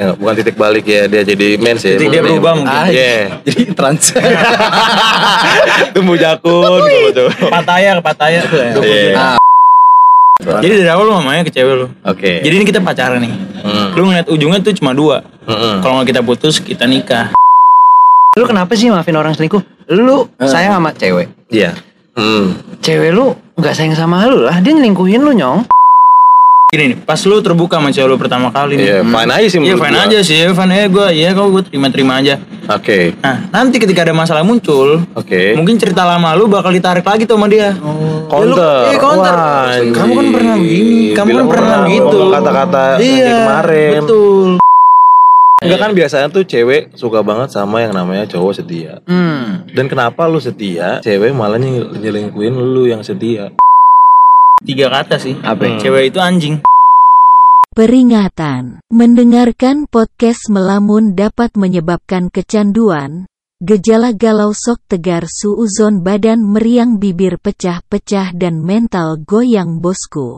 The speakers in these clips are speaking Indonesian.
Ya, bukan titik balik ya dia jadi mens ya. Titik dia Mungkin berubah ya. mungkin. Ah, Iya. Jadi trans. Tumbuh jakun tuh. Pataya ke Pataya. Iya. Ah. Jadi dari awal lu mamanya ke cewek lu. Oke. Jadi ini kita pacaran nih. Hmm. Lu ngeliat ujungnya tuh cuma dua. Mm-mm. Kalau nggak kita putus, kita nikah. lu kenapa sih maafin orang selingkuh? Lu sayang sama cewek. Iya. Hmm. Cewek lu nggak sayang sama lu lah, dia nyelingkuhin lu nyong. Gini nih, pas lu terbuka sama cewek lu pertama kali Iya, nih. fine aja sih Iya menurut fine gua. aja sih, fine aja gue, ya kalau gue terima-terima aja. Oke. Nah, nanti ketika ada masalah muncul, Oke. mungkin cerita lama lu bakal ditarik lagi tuh sama dia. Counter. Iya counter. Wah, kamu kan pernah begini, kamu kan pernah orang, gitu. Kata-kata Iya, kemarin. Betul. Enggak kan biasanya tuh cewek suka banget sama yang namanya cowok setia. Hmm. Dan kenapa lu setia, cewek malah nyel- nyelingkuhin lu yang setia. Tiga kata sih. Apa? Cewek itu anjing. Peringatan, mendengarkan podcast melamun dapat menyebabkan kecanduan, gejala galau sok tegar suuzon badan meriang bibir pecah-pecah dan mental goyang bosku.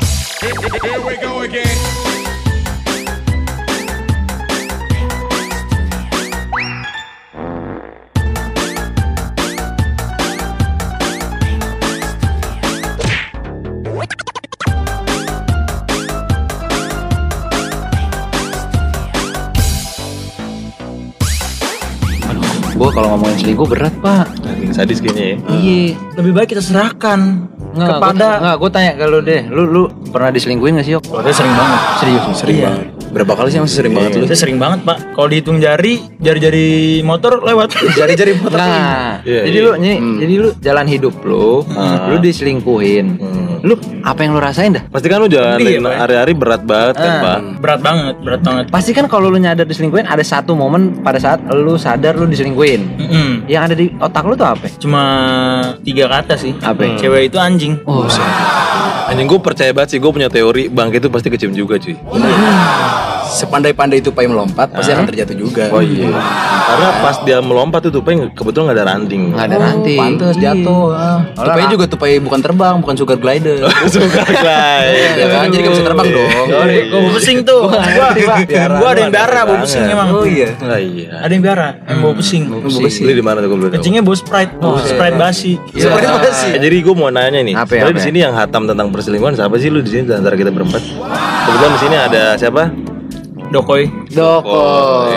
Gua kalau ngomongin selingkuh berat, Pak. Anjing sadis kayaknya ya. Iya. Lebih baik kita serahkan Nggak, kepada gua, nggak, gua tanya ke lu deh. Lu lu pernah diselingkuhin gak sih, Yok? Oh, dia sering banget. Serius? Sering banget. Berapa kali sih masih sering banget lu? Saya sering banget, Pak. Kalau dihitung jari, jari-jari motor lewat. Jari-jari motor. Nah, Iya, jadi iya. lu ini, jadi lu jalan hidup lu, Ah. lu diselingkuhin. Hmm. Lu apa yang lu rasain dah? Pasti kan lu jalan Iya, hari-hari berat banget kan, Ah. Pak. berat banget, berat banget. Pasti kan kalau lu nyadar diselingkuhin ada satu momen pada saat lu sadar lu diselingkuhin. Mm-mm. Yang ada di otak lu tuh apa? Cuma tiga kata sih. Apa? Cewek itu anjing. Oh, Anjing gue percaya banget sih, gue punya teori bangke itu pasti kecium juga cuy. Sepandai-pandai tupai melompat pasti akan terjatuh juga. Oh iya. Karena pas dia melompat tuh tupai kebetulan nggak ada ranting. nggak ada ranting. Pantes jatuh. Ah. Tupai juga tupai bukan terbang, bukan sugar glider. Suka lah. Iya kan? Jadi gak bisa terbang dong. Sorry, gue bau pesing tuh. Gua, gua ada yang biara bau pesing emang. Oh iya. Oh iya. Ada yang biara, yang bau pesing. Beli di mana tuh gue belum tahu. Kencingnya bau Sprite, Sprite basi. Sih? Eh, jadi gue mau nanya nih, Apa ya, sebenarnya di ya? sini yang hatam tentang perselingkuhan siapa sih lu di sini antara kita berempat? Kebetulan di sini ada siapa? Dokoy. Dokoy.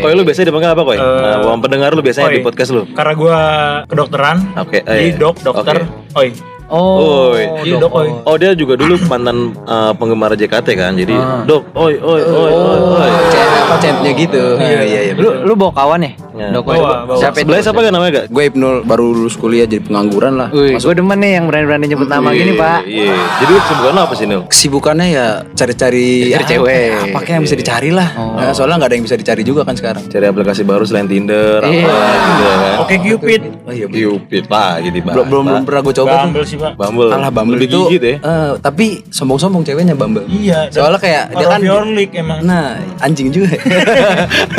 Koi lu biasanya dipanggil apa koi? Eh, Nah, uang pendengar lu biasanya Koi. di podcast lu. Karena gua kedokteran. Oke, eh, Jadi dok, dokter, oke. oi. Oh, Oi. Jadi Dokoy. Oh dia juga dulu mantan eh, penggemar JKT kan, jadi dok, oi, oi, oi, oi, oi. Chat chatnya gitu. Iya iya iya. Lu lu bawa kawan ya? Ya. Bawa. Siapa itu? Sebelah siapa kan namanya gak? Gue Ibnul baru lulus kuliah jadi pengangguran lah. Wih, gue demen nih yang berani-berani nyebut nama gini, Pak. Iya. Jadi lu kesibukan apa sih Nil? Kesibukannya ya cari-cari Cari cewek. Apa kayak yang bisa dicari lah. Nah, soalnya nggak ada yang bisa dicari juga kan sekarang. Cari aplikasi baru selain Tinder, Iya. apa gitu ya kan? Oke Cupid. Oh iya. Cupid lah gitu Pak. Belum belum belum pernah gue coba tuh. Bumble sih, Pak. Bumble. Alah Bumble itu gigit ya. eh, tapi sombong-sombong ceweknya Bumble. Iya. Soalnya kayak dia kan Your League emang. Nah, anjing juga.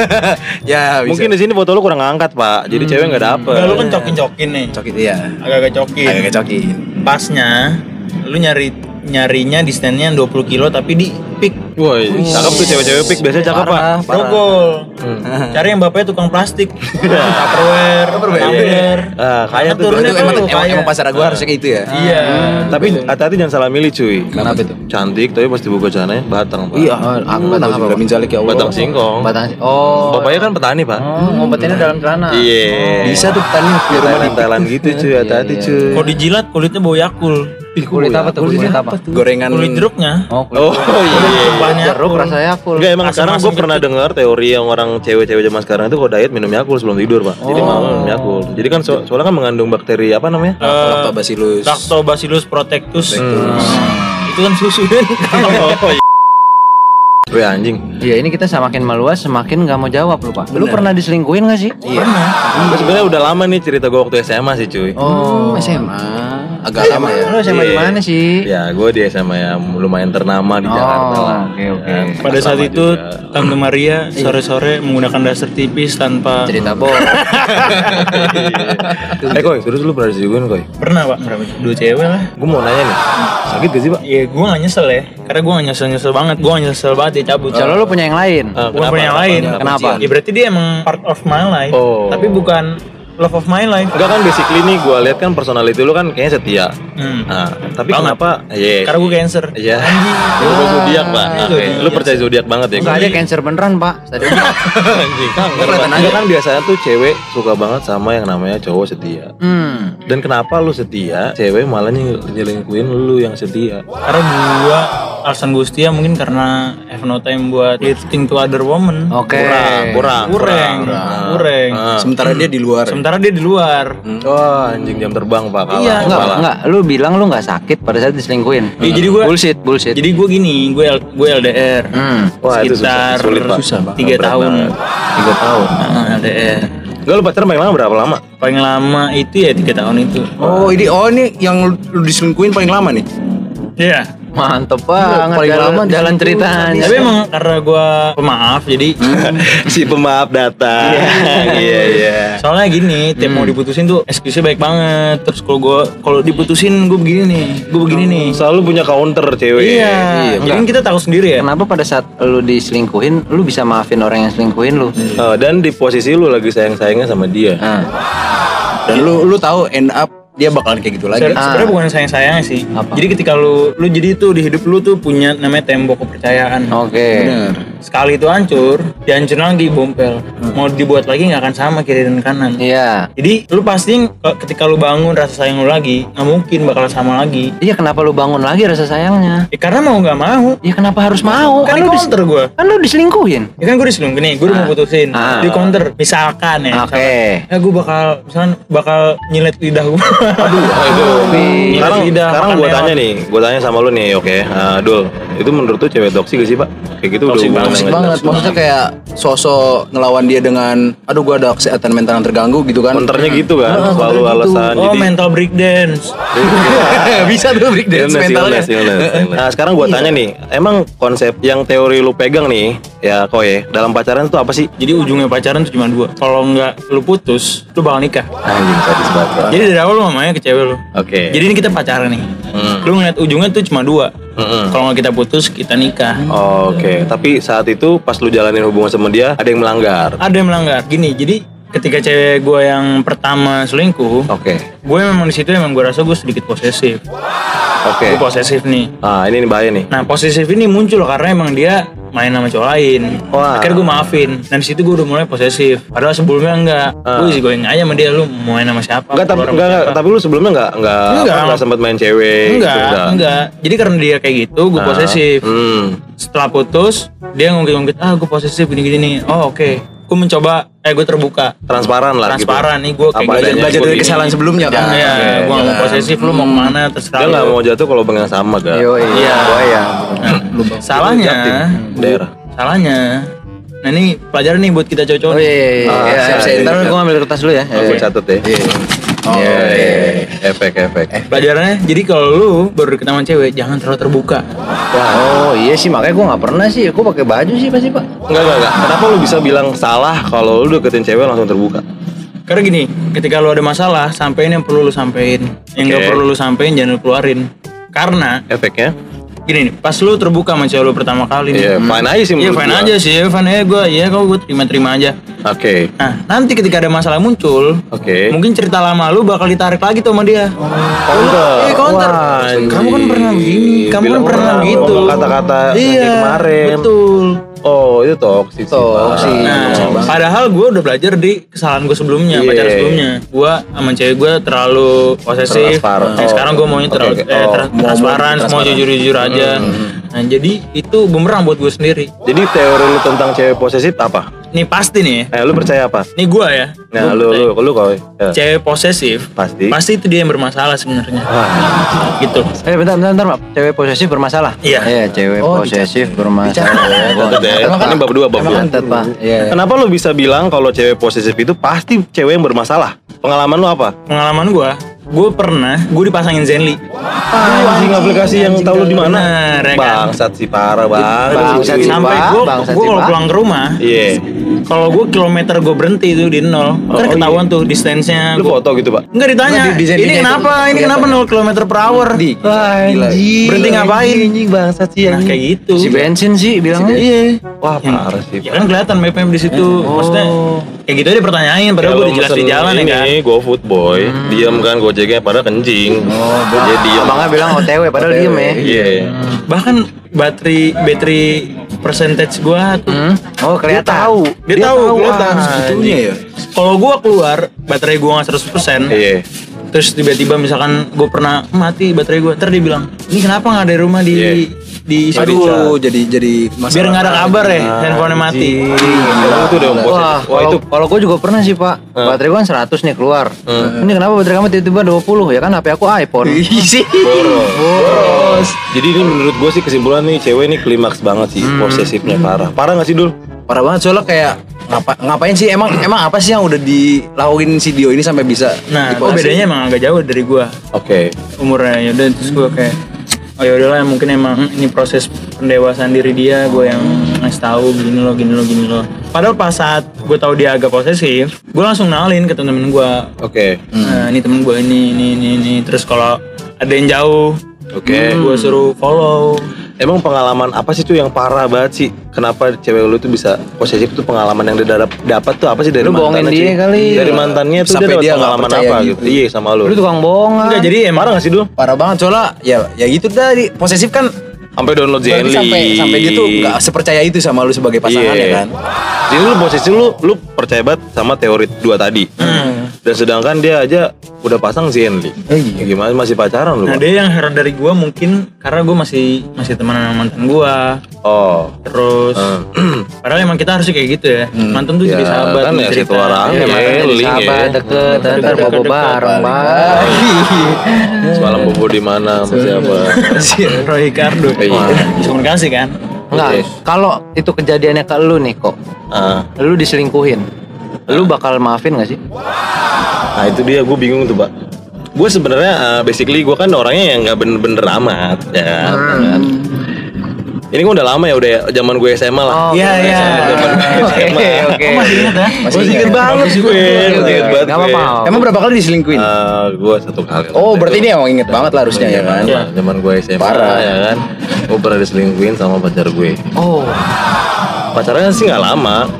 ya, bisa. Mungkin di sini foto lu kurang angkat Pak, jadi cewek nggak dapet. Enggak, lu kan cokin-cokin nih. cokit iya. Agak-agak cokin. Agak cokin. Pasnya lu nyari nyarinya di standnya 20 kilo tapi di pick Woi, cakep tuh cewek-cewek pik biasanya cakep Pak. Rogol. Cari yang bapaknya tukang plastik. Tupperware, tumbler. Ah, kaya tuh. turunnya Itu emang, tuh emang, kaya. emang pasar gua harusnya kayak gitu ya. Iya. Tapi hati-hati jangan salah milih cuy. Kenapa itu? Cantik tapi pas dibuka celananya batang Pak. Iya, Oh, aku batang batang apa, apa? Minjalik ya Allah. Batang singkong. Batang Oh. Bapaknya kan petani Pak. Oh, ngumpetinnya dalam celana. Iya. Bisa tuh petani di Thailand gitu cuy, hati-hati cuy. Kalau dijilat kulitnya bau Yakul. Kulit apa tuh? Kulit apa? gorengan Kulit jeruknya. Oh, kulit. Oh iya. Banyak Jeruk rasanya aku. Enggak emang sekarang gue Asam-asam pernah dengar teori yang orang cewek-cewek zaman sekarang itu kalau diet minum Yakult sebelum tidur pak. Jadi malam minum Yakult. Jadi kan so- soalnya kan mengandung bakteri apa namanya? Eh, lactobacillus. Lactobacillus protectus. Itu kan susu kan. Oh iya. Weh anjing. Iya, ini kita semakin meluas semakin nggak mau jawab lu, Pak. Lu pernah diselingkuhin gak sih? Iya. Gue sebenarnya udah lama nih cerita gue waktu SMA sih cuy. Oh, SMA. Agak lama ya. Lu SMA di Iya. mana sih? Ya, gue di SMA yang lumayan ternama di Jakarta Oh, lah. oke, oke. Kan, Pada saat itu juga. Tante Maria sore-sore menggunakan daster tipis tanpa Cerita bohong. Eh koi, terus lu pernah diselingkuhin koi? pernah pak berapa dua cewek lah Gue mau nanya nih, sakit gak sih pak? Iya gue gak nyesel ya Karena gue gak nyesel-nyesel banget Gue gak nyesel banget dia cabut Kalau lu punya yang lain. Ah, Bukan punya yang lain Kenapa? Ya berarti dia emang part of my life Oh. Tapi bukan love of my life Enggak kan basically nih gue lihat kan personality lu kan kayaknya setia. hmm. Nah, tapi Banget. kenapa? Iya. Karena gue cancer Iya. Lu gue zodiak pak. Ah, zodiak. Lu percaya zodiak banget ya? Enggak ada cancer beneran, Pak. Tadi Anjing. Kelihatan aja kan biasanya tuh cewek suka banget sama yang namanya cowok setia. Hmm. Dan kenapa lu setia, cewek malah nyel- nyelingkuhin lu yang setia? Karena gue alasan gue setia mungkin karena have no time buat flirting to other woman Oke. Kurang, kurang, Kurang Kurang Ah. Sementara dia di luar. Sementara dia di luar Wah, anjing jam terbang pak. Kalah, Iya, Enggak, kalah. enggak. Lu bilang lu enggak sakit pada saat diselingkuhin. Iya, jadi gua- bullshit, bullshit. Jadi gue gini Gue gue LDR hmm. Wah, itu susah, Sekitar sulit pak. Tiga Berat tahun banget. Tiga tahun Ah, LDR Enggak lu pacaran paling lama berapa lama? Paling lama itu ya tiga tahun itu Oh, ini oh ini yang lu, diselingkuhin paling lama nih. Iya Mantep banget. paling jalan, lama jalan ceritanya. Tapi emang karena gue pemaaf Jadi si pemaaf datang. Iya, iya. Soalnya gini, tiap mau diputusin tuh excuse baik banget. Terus kalau gua kalau diputusin gue begini nih, gue begini nih. Selalu punya counter cewek. Iya, jadi kan kita tahu sendiri ya. Kenapa pada saat lu diselingkuhin, lu bisa maafin orang yang selingkuhin lu? Eh, dan di posisi lu lagi sayang-sayangnya sama dia. Nah, Dan lu lu tahu end up dia bakalan kayak gitu lagi. Se- Sebenarnya bukan sayang sayang sih. Apa? Jadi ketika lu lu jadi itu di hidup lu tuh punya namanya tembok kepercayaan. oke. Bener. Sekali itu hancur, dihancurin lagi bompel. Mau dibuat lagi nggak akan sama kiri dan kanan. Iya. Jadi lu pasti ke- ketika lu bangun rasa sayang lu lagi, nggak mungkin bakal sama lagi. Iya kenapa lu bangun lagi rasa sayangnya? Ya, karena mau nggak mau. Iya kenapa harus mau? Kan, lu di dis- counter gue. kan lu diselingkuhin. Ya kan gue diselingkuhin nih, udah Ah. mau putusin. Ah. Di counter, misalkan ya. Oke. misalkan, Ya gue bakal, misalkan bakal nyilet lidah gue. Aduh, itu. Nyilet Sekarang, lidah, sekarang gue melon. tanya nih, gue tanya sama lu nih, oke, Ah, Dul, itu menurut tuh cewek toksik gak sih pak? Kayak gitu udah Toksik banget, Toxic. Maksudnya kayak sosok ngelawan dia dengan aduh gua ada kesehatan mental yang terganggu gitu kan. Counternya gitu kan, Ah, selalu gitu. alasan. Oh, jadi mental breakdance. Bisa tuh break dance Illness, mentalnya. illness, illness, illness. Nah sekarang gue tanya nih, emang konsep yang teori lu pegang nih, ya kok ya, dalam pacaran itu apa sih? Jadi ujungnya pacaran tuh cuma dua. Kalau nggak lu putus, lu bakal nikah. Anjing sadis banget. Pak. Jadi dari awal lu ngomongnya ke cewek lu. Oke. Jadi ini kita pacaran nih. Hmm. Lu ngeliat ujungnya tuh cuma dua. Mm-mm. Kalau nggak kita putus, kita nikah. Oke, tapi saat itu pas lu jalanin hubungan sama dia, ada yang melanggar. Ada yang melanggar. Gini, jadi ketika cewek gue yang pertama selingkuh, Oke, gue memang di situ emang gue rasa gue sedikit posesif. oke. Gue posesif nih. Ah ini nih bahaya nih. Nah posesif ini muncul karena emang dia main sama cowok lain. Wah. Akhirnya gue maafin. Dan di situ gue udah mulai posesif. Padahal sebelumnya enggak. Ah. Gue sih gue aja sama dia lu mau main sama siapa? Enggak, tapi enggak, enggak, tapi lu sebelumnya enggak enggak Enggak. enggak sempat main cewek enggak, gitu, enggak, Jadi karena dia kayak gitu, gue Ah, posesif. Hmm. Setelah putus, dia ngungkit-ngungkit, ah gue posesif gini-gini nih. Oh oke. Gue mencoba, eh gue terbuka. Transparan lah Transparan nih gitu. gue kayak Apa gini. adanya. Belajar Gua dari gini. kesalahan sebelumnya kan. Iya, Oke, gue mau jalan. posesif, lu mau ke mana terserah. Dia enggak lu. mau jatuh kalau yang sama kan. Yo, iya. Gua ya. Salahnya, Daerah. salahnya. Nah ini pelajaran nih buat kita cocok. Oh iya, iya, iya. Ah, Iya, siap, iya. siap. Ntar gua ngambil kertas dulu ya. Aku Iya. catat ya. Oh, Iya, oke. iya. Efek, efek. Pelajarannya, jadi kalau lu baru deket sama cewek, jangan terlalu terbuka. Oh iya sih makanya gua nggak pernah sih. Gua pakai baju sih pasti pak. Enggak, enggak, enggak. Kenapa lu bisa bilang salah kalau lu deketin cewek langsung terbuka? Karena gini, ketika lu ada masalah, sampein yang perlu lu sampein. Yang Oke. gak perlu lu sampein, jangan lu keluarin. Karena, Efeknya? Gini nih, pas lu terbuka sama cewek lu pertama kali nih. Iya, fine aja sih Iya fine gua. aja sih, fine aja gue, iya kau gue terima-terima aja. Oke. Nah, nanti ketika ada masalah muncul, Oke. mungkin cerita lama lu bakal ditarik lagi tuh sama dia. Counter. Iya, counter. Wah, Kamu kan pernah begini, kamu kan pernah ngomong Kata-kata Iya, kemarin. betul. Oh, itu toxic sih. Toxic. Nah, padahal gue udah belajar di kesalahan gue sebelumnya, Iya. pacar sebelumnya. Gue sama cewek gue terlalu posesif. Nah, Oh. sekarang gue maunya Oke, terlalu oke. eh, Oh, mau- transparan, mau semua transparan. jujur-jujur aja. Nah, jadi itu bumerang buat gue sendiri. Jadi teori lu tentang cewek posesif apa? Nih pasti nih, ya. Eh, lu percaya apa? nih gue ya. Nah, Gua lu percaya. lu lu kau. Ya. Cewek posesif, Pasti. pasti itu dia yang bermasalah sebenarnya. Wah, Gitu. Eh bentar bentar bentar Pak. Cewek posesif bermasalah. Iya. Iya cewek Oh, posesif bermasalah. catat deh. Ini bab dua, bab dua. pak. Iya. Kenapa lu bisa bilang kalau cewek posesif itu pasti cewek yang bermasalah? Pengalaman lu apa? Pengalaman gue, gue pernah gue dipasangin Zenly. Anjing aplikasi yang tahu lu di mana? Ya kan? Bangsat sih parah banget. Bangsat Sampai gue gue kalau pulang ke rumah, Iya. Kalau gue kilometer gue berhenti tuh di nol, kan oh ketahuan tuh distance-nya. Lu Gua- foto gitu, Pak? Enggak ditanya. Di- di ini itu kenapa? Ini kenapa 0 km per hour? Di. Gila. Berhenti ngapain? Anjing bangsat sih Nah, kayak gitu. Si bensin sih bilangnya. Iya. Wah, parah sih. Ya kan kelihatan map di situ. Maksudnya kayak gitu aja pertanyain padahal gue udah jelas di jalan ya kan. Ini go food boy, diam kan gojeknya pada kencing. Oh, Jadi diam. Abangnya bilang OTW padahal diem ya. Iya. Bahkan baterai battery percentage gua tuh Hmm? Oh kelihatan. tahu. dia, tahu kelihatan. Segitunya ya. Kalau gua keluar baterai gua nggak 100%, Iya. terus tiba-tiba misalkan gua pernah mati baterai gua, ntar dia bilang, "Ini kenapa nggak ada rumah di Iya. di Aduh, jadi jadi masalah. biar nggak ada kabar ya handphonenya mati." Emang itu udah Wah. Wah, kalau itu kalau gue juga pernah sih pak. Baterai gue kan 100 nih keluar. Ini kenapa baterai kamu tiba-tiba 20 ya kan HP aku iPhone. boros. Jadi ini menurut gue sih kesimpulan nih cewek ini klimaks banget sih, posesifnya parah. Parah gak sih Dul? Parah banget soalnya kayak ngapa, ngapain sih emang emang apa sih yang udah dilakuin si Dio ini sampai bisa Nah, gua bedanya emang agak jauh dari gua Oke. umurnya yaudah terus gua kayak oh ya udahlah mungkin emang hmm, ini proses pendewasaan diri dia gue yang ngasih tahu gini loh gini loh gini loh padahal pas saat gue tahu dia agak posesif gue langsung kenalin ke temen-temen gue Oke. nah, ini temen gue ini ini ini ini terus kalau ada yang jauh Oke. gue suruh follow Emang pengalaman apa sih tuh yang parah banget sih? Kenapa cewek lu tuh bisa posesif tuh pengalaman yang dia dapat tuh apa sih dari Lu bohongin mantannya? dia kali. Dari mantannya tuh Sampai dia dapat dia pengalaman apa gitu. gitu? Iya sama lu. Lu tukang bohong enggak jadi emang Parah gak sih Dul? parah banget soalnya ya ya gitu tadi posesif kan Sampai download Zenly. sampai sampai dia tuh nggak sepercaya itu sama lu sebagai pasangan Iya. ya kan Jadi lu posesif lu lu percaya banget sama teori dua tadi. Dan sedangkan dia aja udah pasang Zenly. Oh iya. Gimana masih pacaran lu? nah dia yang heran dari gue mungkin karena gue masih masih temenan sama mantan gue Oh. terus padahal emang kita harusnya kayak gitu ya mantan tuh jadi Ya, sahabat kan ya cerita. situ orang Iya, ya, jadi ya. Sahabat deket, ntar bobo bareng pak. Semalam bobo di mana sama siapa? Roy Ricardo Iya. bisa komunikasi kan Enggak. Oke. Kalau itu kejadiannya ke lu nih kok, Ah, lu diselingkuhin, lu bakal maafin gak sih? nah itu dia gue bingung tuh, Pak. Gue sebenarnya uh, basically gue kan orangnya yang nggak bener-bener amat, ya kan? kan? Ini kan udah lama ya, udah zaman gue SMA lah. Oh, Iya, iya. Zaman gue Oke, SMA. oke. Masih ingat ya? Masih inget banget gue, masih inget banget Gak gue. apa-apa. emang berapa kali diselingkuhin Eh, gue satu kali. oh berarti dia emang inget banget lah harusnya ya kan Zaman- Zaman gue SMA Parah. ya kan. Gue pernah diselingkuhin sama pacar gue. Oh, Pacarnya sih nggak lama.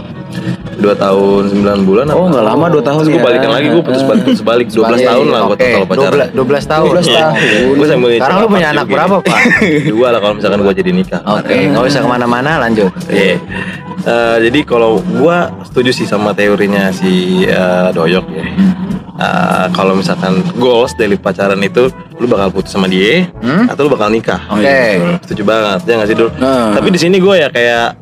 Dua tahun sembilan bulan Oh, nggak lama, dua tahun Terus gue ya. balikan lagi gue putus balik putus balik 12 Sebalik, tahun lah gue total pacaran 12, 12 tahun. 12 tahun. Gue sambil Sekarang lu punya anak berapa, Pak? Dua lah kalau misalkan gue jadi nikah Oke, nggak usah ke mana-mana, lanjut. Iya. Eh, jadi kalau gua setuju sih sama teorinya si eh, Doyok ya. Eh, kalau misalkan goals dari pacaran itu lu bakal putus sama dia atau lu bakal nikah. Oke. Setuju banget ya nggak sih Dul? Nah. Tapi di sini gue ya kayak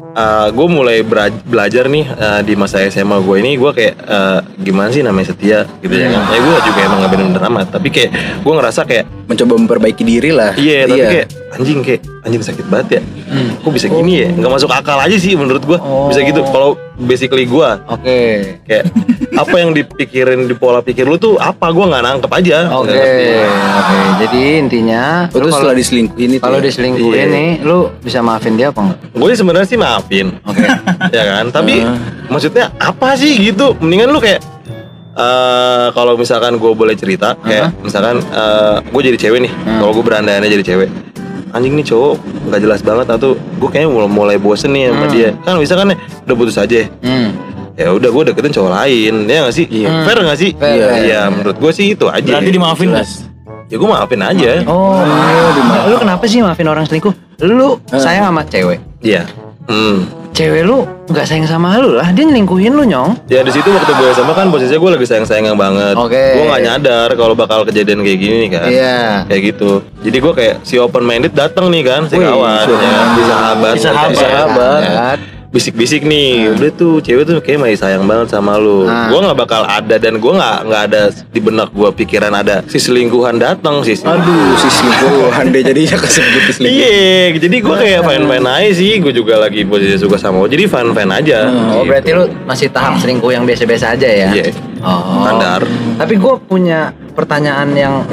gue mulai belajar nih eh, di masa SMA gue ini gue kayak eh, gimana sih namanya setia gitu ya kan? Ya gue juga emang gak bener-bener amat. Tapi kayak gue ngerasa kayak mencoba memperbaiki diri lah Iya, tapi kayak anjing kayak anjing sakit banget ya. Kok bisa gini ya? Nggak masuk akal aja sih menurut gua. Bisa gitu. Kalau basically gua Oke. kayak apa yang dipikirin di pola pikir lu tuh apa gua nggak nangkep aja. Oke, ngerti. oke. Jadi intinya, Lu lu setelah diselingkuhin itu kalau ya? diselingkuhin Iya. nih, lu bisa maafin dia apa enggak? Gue sebenarnya sih maafin. Oke. ya kan? Tapi maksudnya apa sih gitu? Mendingan lu kayak eh kalau misalkan gue boleh cerita kayak misalkan gue jadi cewek nih. Kalau gue berandainya jadi cewek. Anjing nih cowok nggak jelas banget atau gue kayaknya mulai, mulai bosen nih sama dia. Kan bisa kan udah putus aja. Hmm. ya udah gue deketin cowok lain ya nggak sih? Fair nggak sih? Fair, iya fair. iya menurut gue sih itu aja. Berarti dimaafin nggak? ya gue maafin aja. Oh, lu kenapa sih maafin orang selingkuh? Lu sayang sama cewek. iya. Hmm. Cewek lu nggak sayang sama lu lah, dia nyelingkuhin lu nyong. Ya di situ waktu gue sama kan posisinya gue lagi sayang-sayang banget. Oke. Gue nggak nyadar kalau bakal kejadian kayak gini kan. Iya. Kayak gitu. Jadi gue kayak si open minded datang nih kan, si Wih, kawan, ya, si sahabat, Si sahabat. Sahabat. ya. Bisik-bisik nih, udah tuh cewek tuh kayak masih sayang banget sama lu. Nah. Gue nggak bakal ada dan gue nggak nggak ada di benak gue pikiran ada si selingkuhan datang sih. aduh si selingkuhan deh jadinya kesebut selingkuh Iya, jadi gue kayak fine-fine aja sih. Gue juga lagi posisi suka sama lo, jadi fine-fine aja. Oh, berarti lu masih tahap selingkuh yang biasa-biasa aja ya? Iya. Oh. Standar. Tapi gue punya pertanyaan yang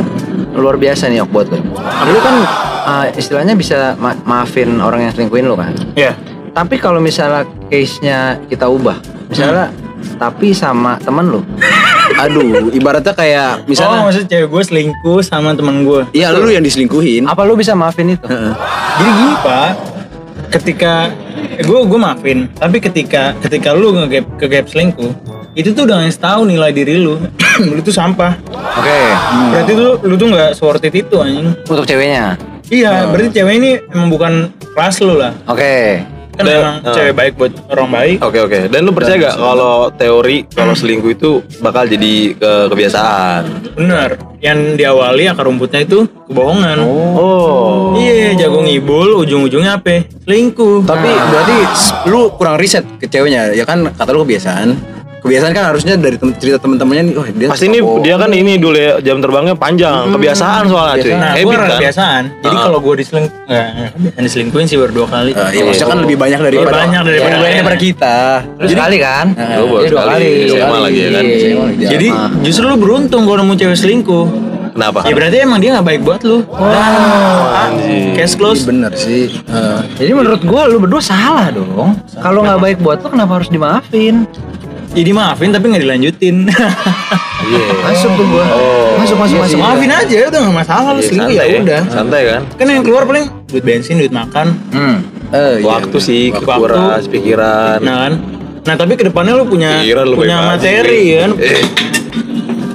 luar biasa nih Ok buat lo. Lu kan uh, istilahnya bisa ma- maafin orang yang selingkuhin lu kan. Iya. Tapi kalau misalnya case-nya kita ubah, misalnya tapi sama temen lu, Aduh, ibaratnya kayak Misalnya, oh maksudnya cewek gue selingkuh sama teman gue. Iya lu yang diselingkuhin. apa lu bisa maafin itu? Jadi gini pak, ketika gue gue maafin, tapi ketika ketika lu ngegap kegap selingkuh, itu tuh udah ngasih tahu nilai diri lu, lu tuh sampah. Oke. Berarti tuh lu tuh nggak worth it itu anjing. Untuk ceweknya. Iya, berarti cewek ini emang bukan kelas lu lah. Oke. Kan Dan- emang ah. cewek baik buat orang baik. Oke oke. Dan lu percaya gak kalau teori kalau selingkuh itu bakal jadi ke kebiasaan? Bener. Yang diawali akar rumputnya itu kebohongan. Oh. Iya, jago ngibul, ujung-ujungnya apa? Selingkuh. Tapi berarti s- lu kurang riset ke ceweknya, ya kan kata lu kebiasaan. Kebiasaan kan harusnya dari tem- cerita temen-temennya nih, oh dia Pasti ini suka dia kan ini dulu ya jam terbangnya panjang, kebiasaan soalnya cuy. Nah, gue Habit kan kan. kebiasaan. Jadi Ah. kalau gue diseling, nggak, kebiasaan diselingkuhin sih baru dua kali. Eh, ya maksudnya kan lebih banyak daripada Lebih banyak daripada- lebih banyak daripada kita. Terus sekali kan? Baru Iya, dua sekali kali. SMA lagi ya kan? Iya. Jadi justru lu beruntung kalau nemu cewek selingkuh. Kenapa? Ya berarti emang dia nggak baik buat lu. Dan ah, case Iya close. bener sih. Eh, Jadi menurut gua lu berdua salah dong. Kalau nggak baik buat lu kenapa harus dimaafin? Jadi maafin tapi nggak dilanjutin. Iya. Masuk tuh gua. Oh. Masuk masuk masuk. maafin aja udah nggak masalah lu Iya, selingkuh ya santai udah. Santai kan? Kan yang keluar paling duit bensin, duit makan. Hmm. eh, iya. Waktu sih, Waktu. kekuras, pikiran. Nah kan. Nah tapi ke depannya lu punya Pikiran lu punya materi kan. Eh,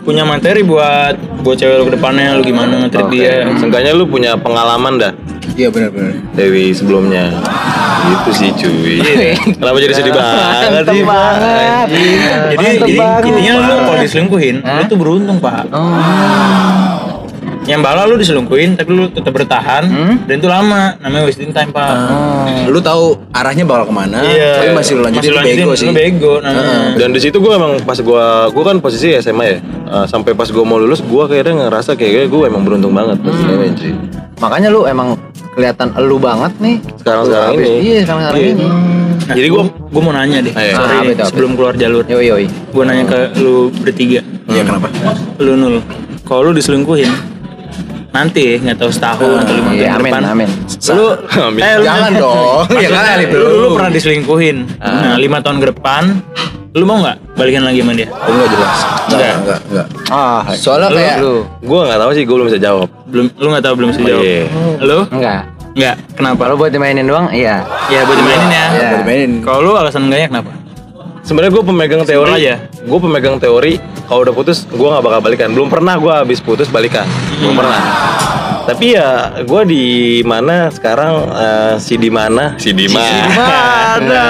Punya materi buat buat cewek lu ke depannya lu gimana nge-treat dia. seenggaknya lu punya pengalaman dah Iya benar-benar. dari sebelumnya. Gitu sih cuy. Kenapa jadi sedih banget sih? Pak? Jadi, Mantep jadi banget. intinya lu kalau diselingkuhin, lu tuh beruntung pak. Yang bala lu diselingkuhin, tapi lu tetap bertahan, dan itu lama, namanya wasting time pak. Lu tahu arahnya bakal ke mana, tapi masih lu lanjutin, Masih itu bego sih. Lu bego, nah. Dan di situ gue emang pas gue gue kan posisi SMA ya Uh, sampai pas gue mau lulus gue kayaknya ngerasa kayak gue emang beruntung banget pas cuy. Makanya lu emang kelihatan elu banget nih. Sekarang-sekarang Lu habis- ini. Iya, sekarang sekarang Iya. ini. Nah, Jadi gua- gua mau nanya deh, Ayo. sorry Ah, apa itu, apa sebelum keluar jalur. Yoi yoi. Gua nanya ke lu bertiga, Iya kenapa? lu nul. Kalau lu diselingkuhin, nanti nggak tahu setahun atau lima Iya, tahun amin depan. amin. Lu, Amin. eh, lu Jangan dong. Ya kali lu dulu pernah diselingkuhin. Ah. Nah, lima tahun ke depan, lu mau nggak balikan lagi sama dia? Oh, enggak jelas. Enggak, Enggak. enggak. Ah, Soalnya kayak lu Gue nggak tahu sih gue belum bisa jawab. Belum, lu nggak tahu belum jawab. Iya. Lu? enggak. Nggak. Kenapa? Kalau buat dimainin doang, iya. Ya buat dimainin ya. Iya. buat mainin. Kalau lu alasan enggaknya kenapa? Sebenarnya gue pemegang teori aja. Gue pemegang teori kalau udah putus gue nggak bakal balikan. Belum pernah gue habis putus balikan. Belum pernah. Tapi ya gue di mana sekarang eh, si di mana si di mana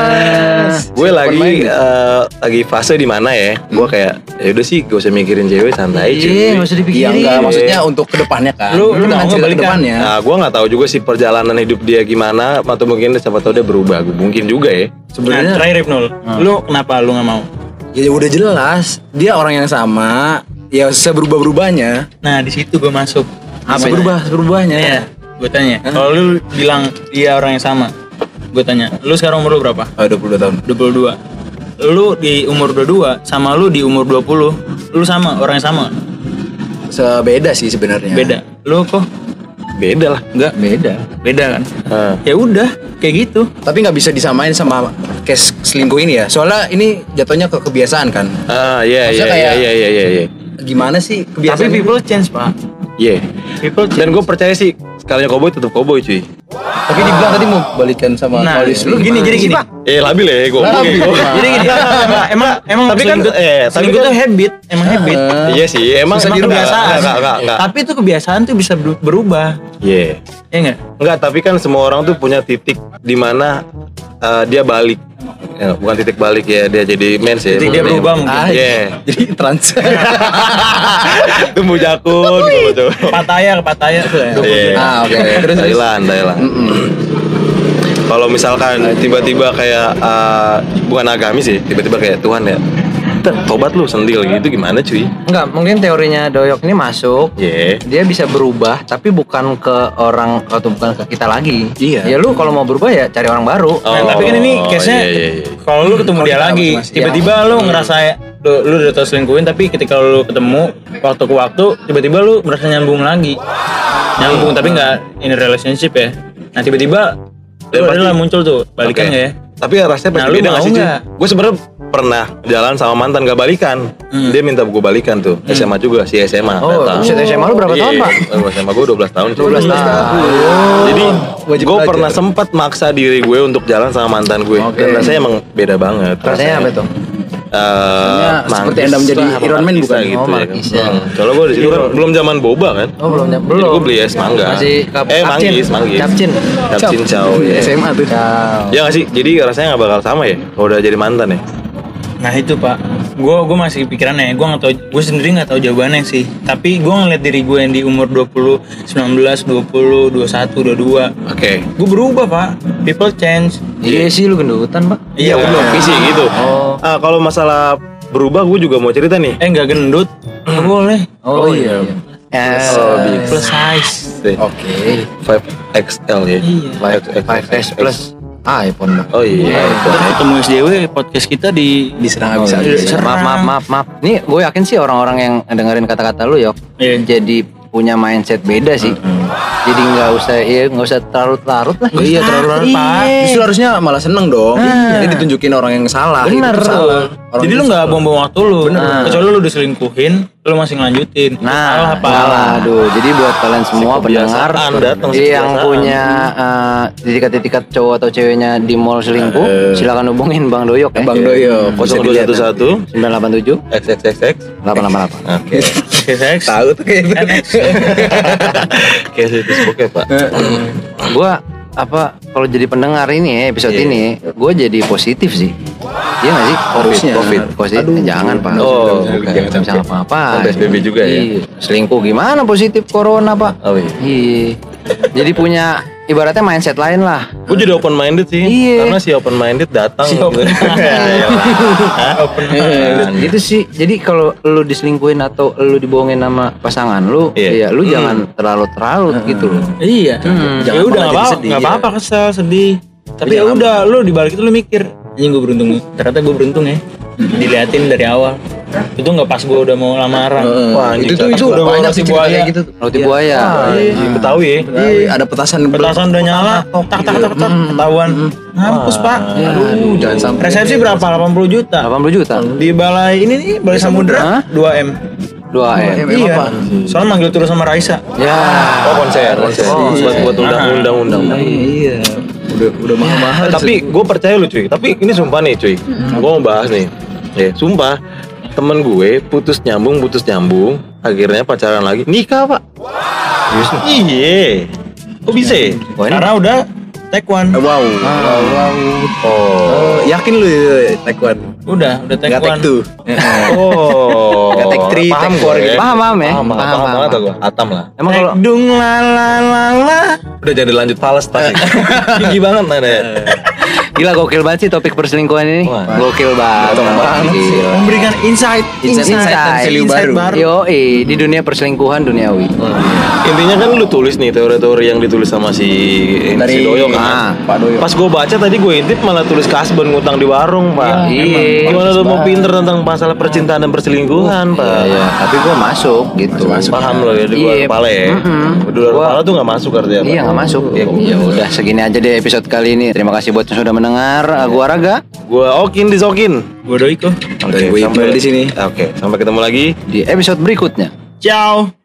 gue lagi eh, lagi fase di mana ya gue kayak ya udah sih gak usah mikirin cewek santai Iya, cuy nggak usah Iya dipikirin. enggak, maksudnya untuk ke depannya kan. Lu- lu mau balikan? ke depannya. Nah, gue nggak tahu juga sih perjalanan hidup dia gimana, atau mungkin siapa tahu dia berubah. Mungkin juga ya. Sebenarnya nah, terakhir Ibnul, lu kenapa lu nggak mau? Ya udah jelas, dia orang yang sama, ya seberubah-berubahnya. Nah, di situ gue masuk. Apa berubah berubahnya? Iya, gue tanya. Kalau lu bilang dia orang yang sama, gue tanya, lu sekarang umur lu berapa? Oh, 22 tahun. 22. Lu di umur 22 sama lu di umur 20, lu sama orang yang sama? Sebeda sih sebenarnya. Beda. Lu kok Beda lah. enggak Beda. beda kan? Nah, Ya udah, kayak gitu. Tapi nggak bisa disamain sama case selingkuh ini ya. Soalnya ini jatuhnya ke kebiasaan kan. ah, iya, iya, iya, iya, iya, iya, iya. Gimana sih Tapi kebiasaan? people change, Pak. Iya. Change. Dan gue percaya sih, sekalinya cowboy tetap cowboy cuy. Tapi dibilang tadi mau balikan sama Nah, Paulis lu gini, gini, gini. Eh, labil ya, gue. Labil. Jadi gini, emang emang, Tapi kan, selingkuh- eh, tapi selingkuh kan- tuh habit, emang habit. Iya sih, emang Emang kebiasaan. Enggak, enggak, enggak. Tapi itu kebiasaan tuh bisa ber- berubah. Iya. Ya enggak? Enggak, tapi kan semua orang tuh punya titik di mana eh, dia balik. Ya, bukan titik balik ya, dia jadi mens ya. Titik dia berubah mungkin. Ah, Iya. Jadi trans. Tumbuh jakun gitu. Pataya pataya tuh ya. Iya. ah, oke. Terus terus. Thailand, Thailand. Kalau misalkan tiba-tiba kayak eh, bukan agamis sih, tiba-tiba kayak Tuhan ya, "Tet, tobat lu sendil gitu gimana cuy? Enggak, mungkin teorinya Doyok ini masuk. Iya. Dia bisa berubah, tapi bukan ke orang atau bukan ke kita lagi. Iya. Ya lu kalau mau berubah ya cari orang baru. Nah, tapi kan ini Oh, case-nya iya, iya, iya. kalau lu ketemu dia lagi, tiba-tiba lu ngerasa lu, lu udah tau selingkuhin tapi ketika lu ketemu waktu ke waktu tiba-tiba lu merasa nyambung lagi nyambung tapi nggak in relationship ya nah tiba-tiba Dan lu pasti- adalah muncul tuh balikan nggak ya Tapi rasanya pasti Nah, beda gak sih? Gue sebenarnya pernah jalan sama mantan gak balikan. Hmm. Dia minta gue balikan tuh. SMA juga si SMA. Oh, buset, SMA lu berapa tahun, Iya, Pak? oh, SMA gue 12 tahun. cuy. 12 tahun. Jadi Wajib gue belajar. pernah sempat maksa diri gue untuk jalan sama mantan gue. Dan rasanya emang beda banget. Rasanya apa tuh? Eh, seperti Anda menjadi Iron Man Markisa bukan? gitu Oh, ya kan. Markisa. Hmm. Soalnya gue di situ kan belum zaman boba kan. Oh, belum nyam- Jadi gue beli es mangga. Masih kap- eh manggis, manggis. Kapcin. Capcin chow. ya. SMA tuh. Ciao. Ya gak sih? Jadi rasanya gak bakal sama ya kalau udah jadi mantan ya? nah itu pak gue gue masih pikirannya gue nggak tahu gue sendiri nggak tahu jawabannya sih tapi gue ngeliat diri gue yang di umur 20 19 20 21 22 Oke. gue berubah pak people change Iya sih lu gendutan, Pak. iya belum visi gitu. Oh. Ah, kalau masalah berubah gue juga mau cerita nih. eh nggak gendut nggak boleh Oh, iya. Eh, Oh, big plus size Oke. 5XL ya. Iya. 5S plus iPhone, Pak. Oh iya, itu. ketemu SDW podcast kita di Diserang Oh, iya. Serang. Maaf, maaf, maaf, maaf. Nih, gue yakin sih orang-orang yang dengerin kata-kata lu, Yok, Iya. jadi punya mindset beda sih. Jadi nggak usah, ya nggak usah larut-larut lah. Oh, iya terlalu larut, Pak. Iya. Justru harusnya malah seneng dong. Ini ditunjukin orang yang salah. Bener. Itu salah. Orang jadi lu nggak buang-buang waktu lu Bener. kecuali lu diselingkuhin lu masih ngelanjutin Nah, salah. Aduh, jadi buat kalian semua pendengar datang si yang punya eh, titik-titik cowok atau ceweknya di mall selingkuh, silakan hubungin Bang Doyok ya. Bang Doyo. 0211 987 XXXX 888. Oke. Oke, seks Tahu tuh kayak gitu. NX. Kayak situs bokep, Pak. Gua apa kalau jadi pendengar ini ya, episode Iya. ini, gue jadi positif sih. Iya gak sih? Harusnya. Covid, positif. jangan pak. Oh, bukan. Bisa ngapa-apa. Kan PSBB juga ya? Iya. Selingkuh gimana positif corona pak? Oh iya. Iya. Jadi punya ibaratnya mindset lain lah. Gue jadi open minded sih. Iya. Karena si open minded datang. Si open gitu. Ya, open Nah, gitu sih. Jadi kalau lu diselingkuhin atau lu dibohongin sama pasangan lu, Iya. ya lu jangan terlalu terlalu gitu loh. iya Hmm. ya Jangan udah malah nggak ya. apa-apa kesel sedih tapi ya udah lu dibalik itu lu mikir ini gue beruntung ternyata gue beruntung ya diliatin dari awal itu nggak pas gue udah mau lamaran Wah, itu tuh itu udah banyak sih buaya. gitu. Roti buaya. Anjing, Betawi ya. Iya, ada petasan petasan udah nyala tak tak tak tak ketahuan ngampus pak Aduh, jangan sampai. resepsi berapa 80 juta 80 juta. di balai ini nih balai samudra Hah? 2 m 2 M. iya apa? soalnya manggil terus sama Raisa Ya. Oh konser, konser. Oh, buat buat undang-undang undang. Iya. Udah udah mahal-mahal. Tapi gue percaya lu cuy. Tapi ini sumpah nih cuy. Gue mau bahas nih. Ya, sumpah. Temen gue putus nyambung, putus nyambung. Akhirnya pacaran lagi. Nikah pak. Iya. Kok bisa ya? Karena udah take one Wow. Oh. Oh, yakin lu ya, Taekwondo? udah udah Nggak one take two. Oh. Nggak take three, paham take four gue. gitu. Paham, paham ya? Paham, paham, Paham, paham paham, banget paham. gue. Atam lah. Emang kalau dung la la la la Udah jadi lanjut fals pasti. Tinggi banget nada ya. Gila gokil banget sih topik perselingkuhan ini. Wah. Gokil banget. Betul banget. Gila. memberikan insight Insight, dan value baru. Yo, di dunia perselingkuhan duniawi. Intinya kan lu tulis nih teori-teori yang ditulis sama si si Dari- Doyo kan. Ah. Pak Doyo. Pas gue baca tadi gue intip malah tulis kasbon ngutang di warung pak. Iya. Gimana lu mau pinter tentang masalah percintaan dan perselingkuhan pak? Iya, iya. Tapi gue masuk gitu. Paham lo ya di luar Iya. kepala ya. Di luar kepala tuh nggak masuk artinya. Iya nggak masuk. Iya, Ya udah segini aja deh episode kali ini. Terima kasih buat yang sudah mendengar. Gua Raga Gue okin disokin. gue Doiko Dan gue Iqbal di sini. Oke, sampai ketemu lagi. di episode berikutnya. ciao